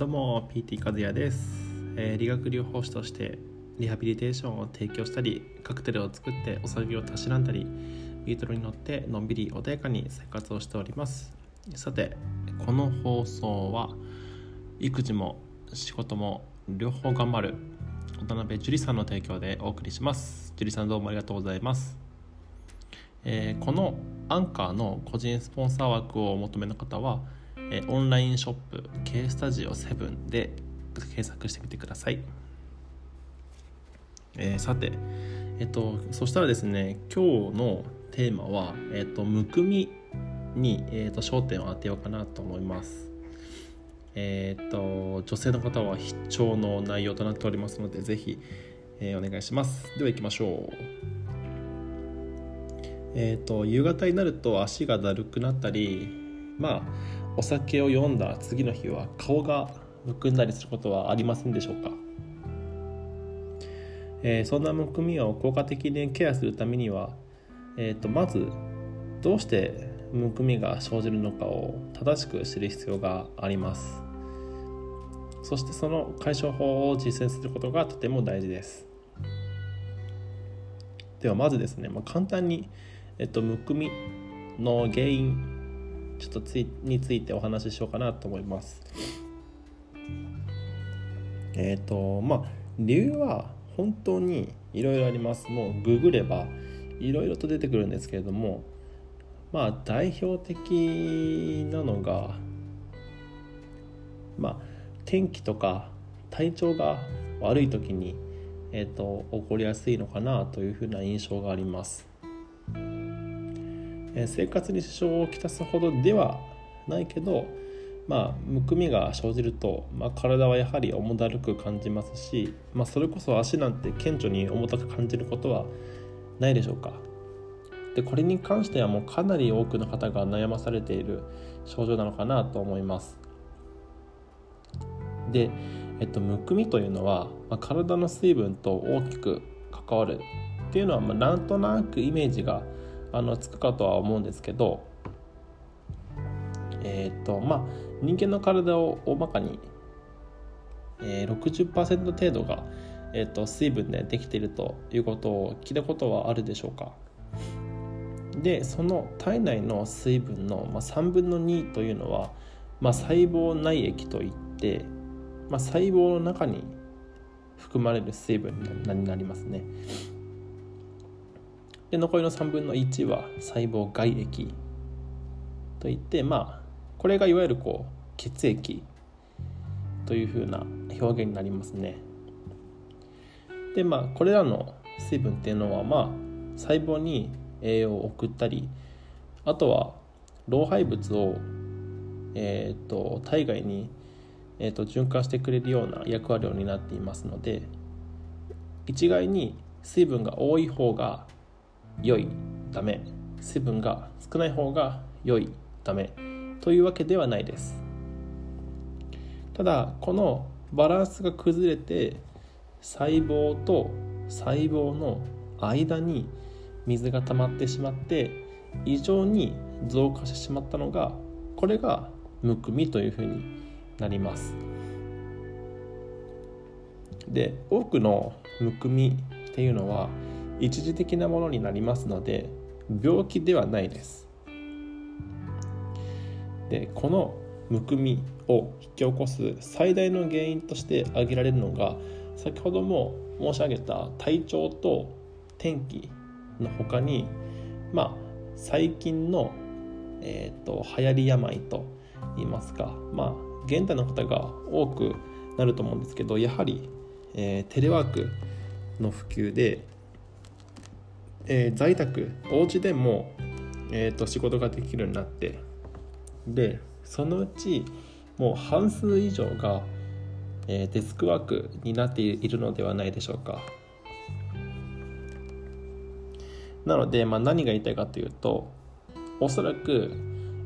どうも PT 和也です、えー、理学療法士としてリハビリテーションを提供したりカクテルを作ってお酒をたしなんだりビートルに乗ってのんびり穏やかに生活をしております。さてこの放送は育児も仕事も両方頑張る渡辺樹里さんの提供でお送りします。樹里さんどうもありがとうございます。えー、このアンカーの個人スポンサー枠をお求めの方はえオンラインショップ K スタジオ7で検索してみてください、えー、さてえっとそしたらですね今日のテーマは、えっと、むくみに、えっと、焦点を当てようかなと思います。えっと女性の方は必聴の内容となっておりますのでぜひ、えー、お願いします。では行きましょう。えっと夕方になると足がだるくなったりまあお酒を飲んだ次の日は顔がむくんだりすることはありませんでしょうか、えー、そんなむくみを効果的にケアするためには、えーと、まずどうしてむくみが生じるのかを正しく知る必要があります。そしてその解消法を実践することがとても大事です。ではまずですね、まあ、簡単に、えっと、むくみの原因ちょっとついについてお話ししようかなと思います。えっ、ー、とまあ理由は本当にいろいろあります。もうググればいろいろと出てくるんですけれどもまあ代表的なのがまあ天気とか体調が悪い時に、えーと起こりやすいのかなというふうな印象があります。生活に支障をきたすほどではないけどまあむくみが生じると、まあ、体はやはり重だるく感じますし、まあ、それこそ足なんて顕著に重たく感じることはないでしょうか。でこれに関してはもうかなり多くの方が悩まされている症状なのかなと思います。で、えっと、むくみというのは、まあ、体の水分と大きく関わるっていうのは、まあ、なんとなくイメージがあのつくかとは思うんですけどえっ、ー、とまあ人間の体を大まかに、えー、60%程度が、えーと、水分でできているということを聞いたことはあるでしょうかでその体内の水分の、まあ、3分の2というのは、まあ、細胞内液といって、まあ、細胞の中に含まれる水分になりますね。で残りの3分の1は細胞外液といってまあこれがいわゆるこう血液というふうな表現になりますね。でまあこれらの水分っていうのはまあ細胞に栄養を送ったりあとは老廃物を、えーと、体外に、えーと循環してくれるような役割を担っていますので一概に水分が多い方が良いダメ水分が少ない方が良いダメというわけではないです。ただこのバランスが崩れて細胞と細胞の間に水が溜まってしまって異常に増加してしまったのがこれがむくみというふうになります。で多くのむくみっていうのは一時的なものになりますので病気ではないです。でこのむくみを引き起こす最大の原因として挙げられるのが先ほども申し上げた体調と天気の他にまあ最近の、えーと、流行り病といいますかまあ現代の方が多くなると思うんですけどやはり、えー、テレワークの普及でえー、在宅お家でも、えーと、仕事ができるようになってでそのうちもう半数以上が、えー、デスクワークになっているのではないでしょうか。なので、まあ、何が言いたいかというとおそらく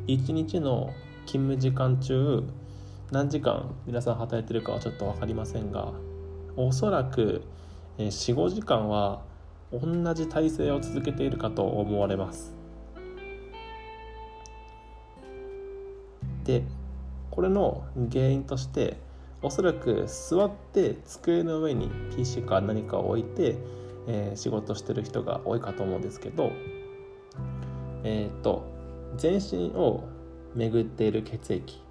1日の勤務時間中何時間皆さん働いてるかはちょっと分かりませんがおそらく45時間は同じ体勢を続けているかと思われます。でこれの原因としておそらく座って机の上に PC か何かを置いて、えー、仕事してる人が多いかと思うんですけどえっ、と全身を巡っている血液。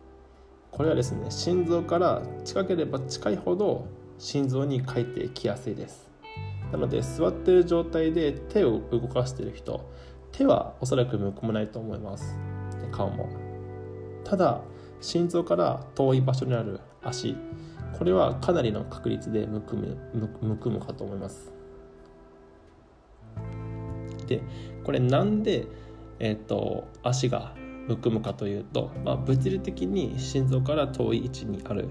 これはですね心臓から近ければ近いほど心臓に帰ってきやすいです。なので座ってる状態で手を動かしている人手はおそらくむくまないと思います。顔も。ただ心臓から遠い場所にある足これはかなりの確率でむくむむくむかと思います。でこれなんで、えーと、足がむくむかというと、まあ、物理的に心臓から遠い位置にある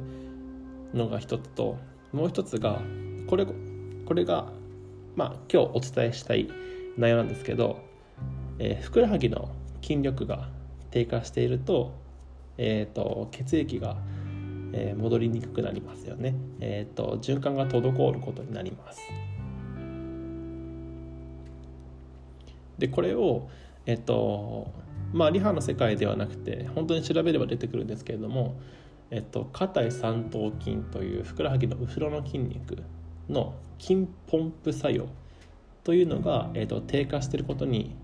のが一つともう一つがこれこれが、まあ、今日お伝えしたい内容なんですけど、えー、ふくらはぎの筋力が低下していると,、えーと、血液が、えー、戻りにくくなりますよね、えーと、循環が滞ることになります。でこれをえっ、ー、とまあリハの世界ではなくて本当に調べれば出てくるんですけれどもえっと、下体三頭筋というふくらはぎの後ろの筋肉の筋ポンプ作用というのが、えっと、低下していることに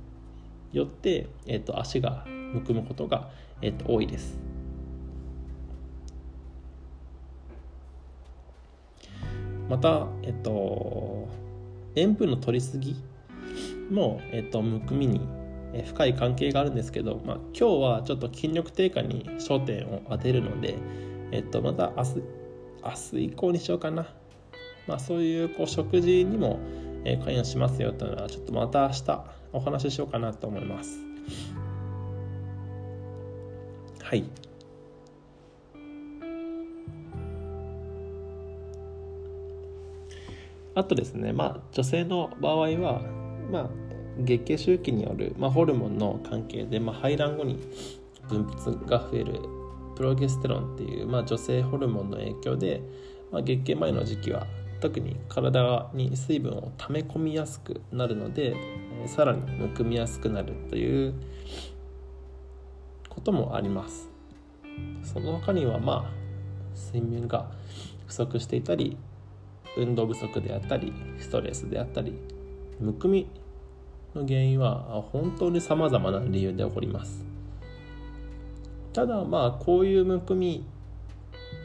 よって、えっと、足がむくむことが、えっと、多いです。また、えっと、塩分の取りすぎも、えっと、むくみに深い関係があるんですけど、まあ、今日はちょっと筋力低下に焦点を当てるので、えっと、また明日明日以降にしようかな、まあ、そういうこう食事にも関与しますよというのはちょっとまた明日お話ししようかなと思います。はい。あとですねまあ女性の場合はまあ月経周期による、まあ、ホルモンの関係で、まあ、排卵後に分泌が増えるプロゲステロンっていう、まあ、女性ホルモンの影響で、まあ、月経前の時期は特に体に水分を溜め込みやすくなるので、えー、さらにむくみやすくなるということもあります。その他にはまあ睡眠が不足していたり運動不足であったりストレスであったりむくみの原因は本当に様々な理由で起こります。ただまあこういうむくみ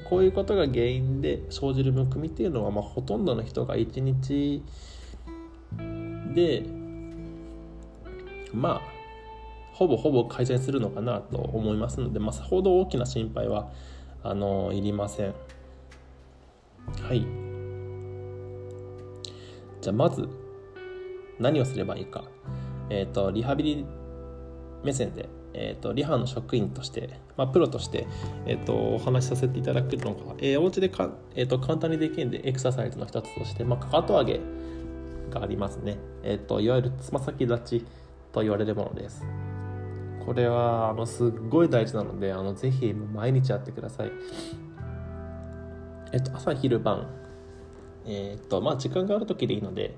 こういうことが原因で生じるむくみっていうのは、まあ、ほとんどの人が1日でまあほぼほぼ改善するのかなと思いますので、まあ、さほど大きな心配はあのいりません。はい。じゃあまず何をすればいいか、えっ、ー、とリハビリ目線で、えーと、リハの職員として、まあ、プロとして、えーと、お話しさせていただくのが、えー、お家でか、えーと、簡単にできるんでエクササイズの一つとして、まあ、かかと上げがありますね、えー、といわゆるつま先立ちと言われるものです。これはあのすっごい大事なのであのぜひ毎日やってください。えっ、と朝昼晩えっ、とまあ時間がある時でいいので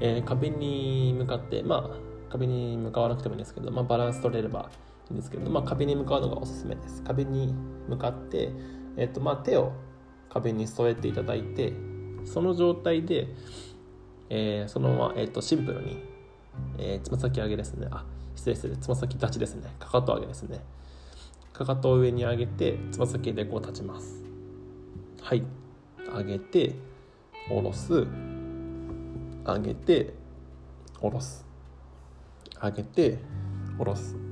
えー、壁に向かってまあ壁に向かわなくてもいいんですけど、まあ、バランス取れればんですけど、まあ、壁に向かうのがおすすめです。壁に向かって、えーとまあ、手を壁に添えていただいてその状態で、えー、そのまま、えーと、シンプルにえつま先上げですね。あ失礼失礼。つま先立ちですね。かかと上げですね。かかとを上に上げてつま先でこう立ちます。はい。上げて下ろす。上げて下ろす。上げて下ろす。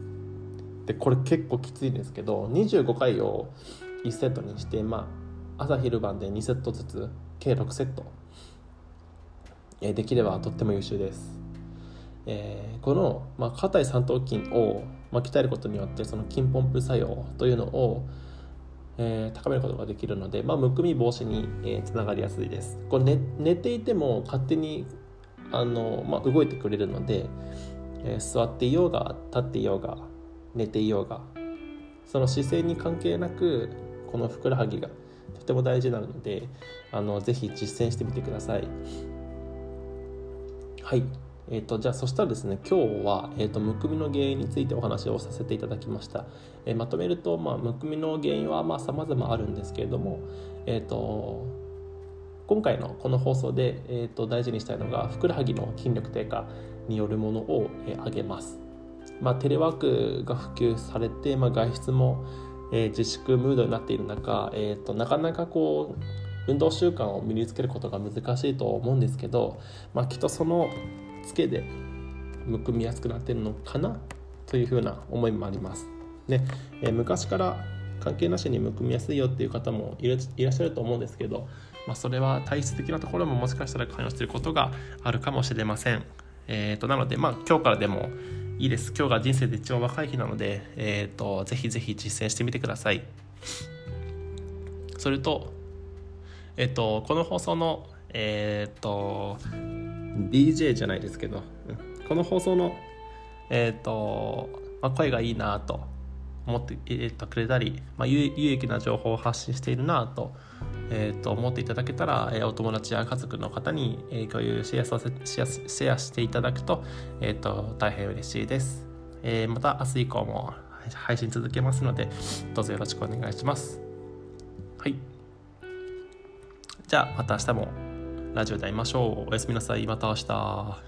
でこれ結構きついんですけど25回を1セットにしてまあ朝昼晩で2セットずつ計6セット、えできればとっても優秀です、えー、この、まあ、硬い三頭筋を、まあ、鍛えることによってその筋ポンプ作用というのをえー、高めることができるので、まあ、むくみ防止に、えー、つながりやすいです。これ寝寝ていても勝手にあの、まあ、動いてくれるので、えー、座っていようが立っていようが寝ていようがその姿勢に関係なくこのふくらはぎがとても大事なのであのぜひ実践してみてください。はいえーと、じゃあそしたらですね今日は、えーと、むくみの原因についてお話をさせていただきました、えー、まとめると、まあ、むくみの原因はさまあ様々あるんですけれども、えっ、ー、と今回のこの放送で、えー、と大事にしたいのがふくらはぎの筋力低下によるものを、えー、挙げます。まあ、テレワークが普及されて、まあ、外出も、えー、自粛ムードになっている中、えーと、なかなかこう運動習慣を身につけることが難しいと思うんですけど、まあ、きっとそのつけでむくみやすくなってるのかなというふうな思いもあります。ねえー、昔から関係なしにむくみやすいよっていう方もいらっしゃると思うんですけど、まあ、それは体質的なところももしかしたら関与していることがあるかもしれません。えーと、なので、まあ、今日からでもいいです。今日が人生で一番若い日なので、えーと、ぜひぜひ実践してみてください。それと、えっ、ー、と、この放送の、えっ、ー、と、DJ じゃないですけど、この放送の、えっ、ー、と、まあ、声がいいなと思ってくれたり、まあ、有益な情報を発信しているなと,、えー、と思っていただけたら、えー、お友達や家族の方に、えー、共有シェアさせシェアシェアしていただくと,、えー、と大変嬉しいです、えー、また明日以降も配信続けますのでどうぞよろしくお願いします。はい。じゃあまた明日もラジオで会いましょう。おやすみなさい。また明日。